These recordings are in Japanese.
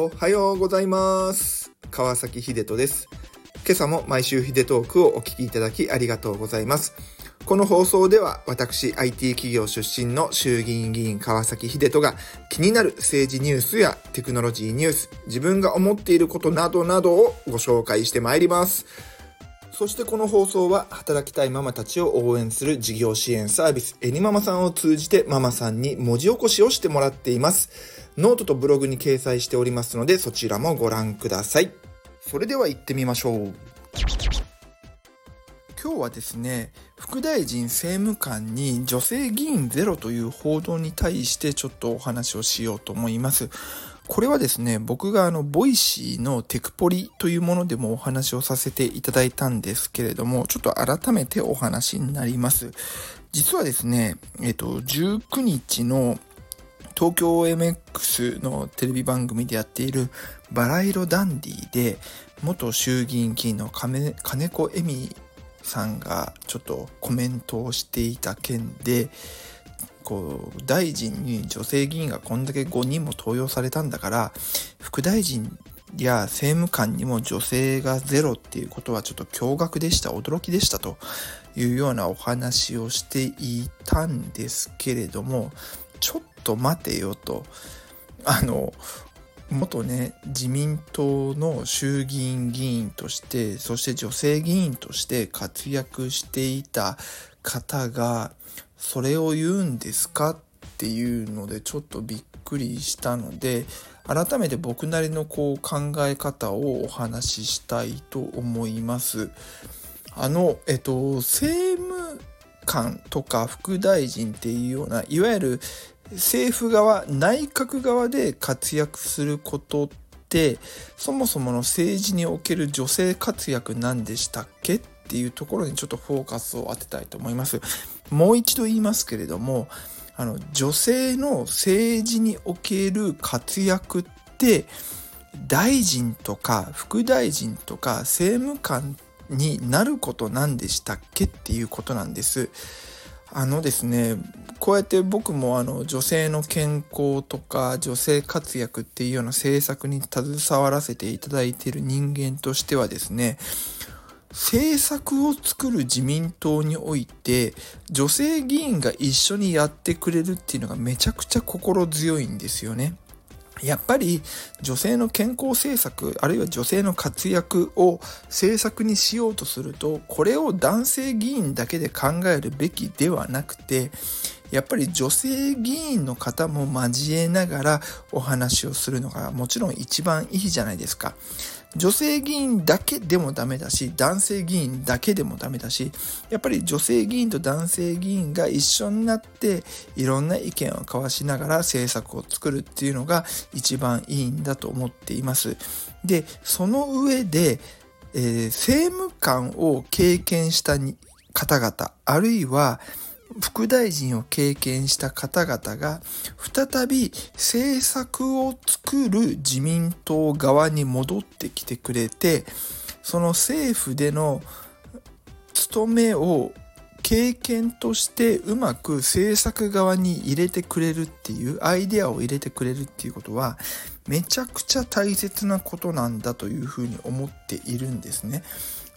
おはようございます。川崎秀人です。今朝も毎週ヒデトークをお聴きいただきありがとうございます。この放送では私 IT 企業出身の衆議院議員川崎秀人が気になる政治ニュースやテクノロジーニュース自分が思っていることなどなどをご紹介してまいります。そしてこの放送は働きたいママたちを応援する事業支援サービス any ママさんを通じてママさんに文字起こしをしてもらっています。ノートとブログに掲載しておりますのでそちらもご覧ください。それでは行ってみましょう。今日はですね、副大臣政務官に女性議員ゼロという報道に対してちょっとお話をしようと思います。これはですね、僕があの、 Voicy のテクポリというものでもお話をさせていただいたんですけれども、ちょっと改めてお話になります。実はですね、えっと、19日の東京 MX のテレビ番組でやっているバラ色ダンディで、元衆議院議員の金子恵美さんがちょっとコメントをしていた件で、こう大臣に女性議員がこんだけ5人も登用されたんだから副大臣や政務官にも女性がゼロっていうことはちょっと驚愕でした驚きでしたというようなお話をしていたんですけれどもちょっと待てよと。あの元ね自民党の衆議院議員としてそして女性議員として活躍していた方がそれを言うんですか？っていうのでちょっとびっくりしたので改めて僕なりのこう考え方をお話ししたいと思います。あの、えっと、政務官とか副大臣っていうようないわゆる政府側内閣側で活躍することってそもそもの政治における女性活躍なんでしたっけ？っていうところにちょっとフォーカスを当てたいと思います。もう一度言いますけれども、あの、女性の政治における活躍って、大臣とか副大臣とか政務官になることなんでしたっけっていうことなんです。あのですね、こうやって僕もあの女性の健康とか女性活躍っていうような政策に携わらせていただいている人間としてはですね、政策を作る自民党において女性議員が一緒にやってくれるっていうのがめちゃくちゃ心強いんですよね。やっぱり女性の健康政策あるいは女性の活躍を政策にしようとするとこれを男性議員だけで考えるべきではなくてやっぱり女性議員の方も交えながらお話をするのがもちろん一番いいじゃないですか。女性議員だけでもダメだし、男性議員だけでもダメだし、やっぱり女性議員と男性議員が一緒になって、いろんな意見を交わしながら政策を作るっていうのが一番いいんだと思っています。で、その上で、えー、政務官を経験した方々、あるいは、副大臣を経験した方々が再び政策を作る自民党側に戻ってきてくれてその政府での務めを経験としてうまく政策側に入れてくれるっていうアイデアを入れてくれるっていうことはめちゃくちゃ大切なことなんだというふうに思っているんですね。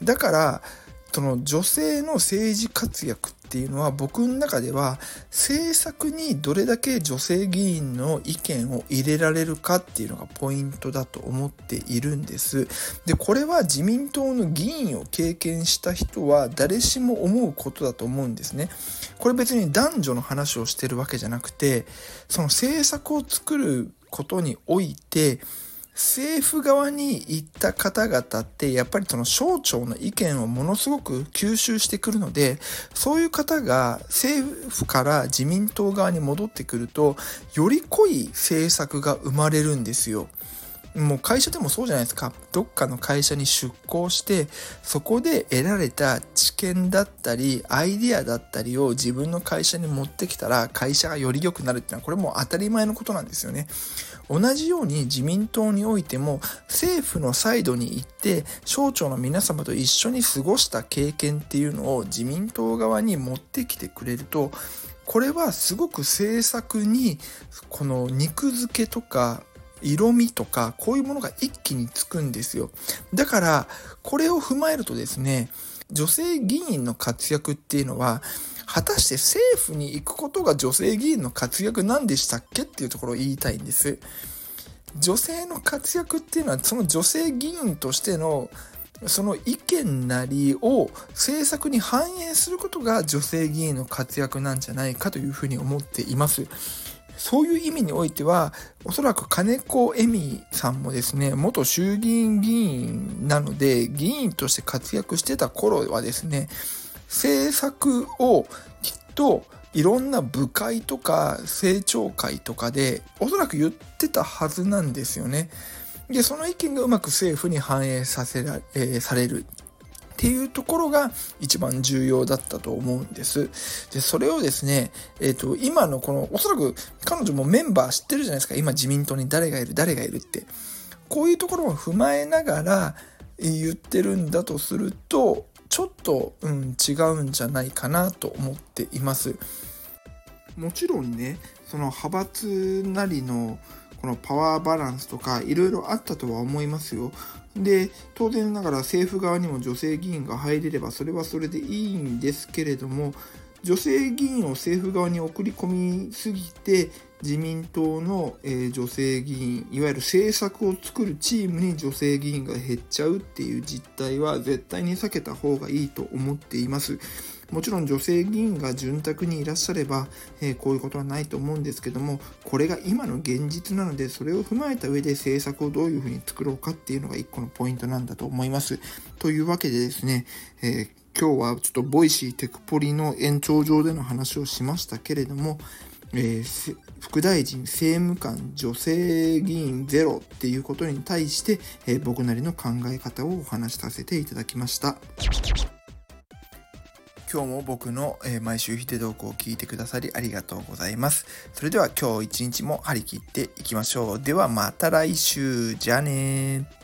だからその女性の政治活躍っていうのは僕の中では政策にどれだけ女性議員の意見を入れられるかっていうのがポイントだと思っているんです。で、これは自民党の議員を経験した人は誰しも思うことだと思うんですね。これ別に男女の話をしてるわけじゃなくて、その政策を作ることにおいて、政府側に行った方々ってやっぱりその省庁の意見をものすごく吸収してくるのでそういう方が政府から自民党側に戻ってくるとより濃い政策が生まれるんですよ。もう会社でもそうじゃないですか。どっかの会社に出向して、そこで得られた知見だったり、アイディアだったりを自分の会社に持ってきたら、会社がより良くなるっていうのは、これも当たり前のことなんですよね。同じように自民党においても、政府のサイドに行って、省庁の皆様と一緒に過ごした経験っていうのを自民党側に持ってきてくれると、これはすごく政策にこの肉付けとか色味とかこういうものが一気につくんですよ。だからこれを踏まえるとですね女性議員の活躍っていうのは果たして政府に行くことが女性議員の活躍なんでしたっけっていうところを言いたいんです。女性の活躍っていうのはその女性議員としてのその意見なりを政策に反映することが女性議員の活躍なんじゃないかというふうに思っています。そういう意味においては、おそらく金子恵美さんもですね、元衆議院議員なので、議員として活躍してた頃はですね、政策をきっといろんな部会とか政調会とかでおそらく言ってたはずなんですよね。で、その意見がうまく政府に反映させら、えー、されるていうところが一番重要だったと思うんです。で、それをですね、えっ、ー、と、今のこの、おそらく彼女もメンバー知ってるじゃないですか。今自民党に誰がいる、誰がいるって。こういうところを踏まえながら言ってるんだとすると、ちょっと、うん、違うんじゃないかなと思っています。もちろんね、その派閥なりのこのパワーバランスとかいろいろあったとは思いますよ。で、当然ながら政府側にも女性議員が入れればそれはそれでいいんですけれども、女性議員を政府側に送り込みすぎて自民党の、え女性議員いわゆる政策を作るチームに女性議員が減っちゃうっていう実態は絶対に避けた方がいいと思っています。もちろん女性議員が潤沢にいらっしゃれば、えー、こういうことはないと思うんですけどもこれが今の現実なのでそれを踏まえた上で政策をどういうふうに作ろうかっていうのが一個のポイントなんだと思います。というわけでですね、えー今日はちょっと Voicy テクポリの延長上での話をしましたけれども、えー、副大臣、政務官、女性議員ゼロっていうことに対して、えー、僕なりの考え方をお話しさせていただきました。今日も僕の、えー、毎週ヒデトークを聞いてくださりありがとうございます。それでは今日一日も張り切っていきましょう。ではまた来週。じゃあね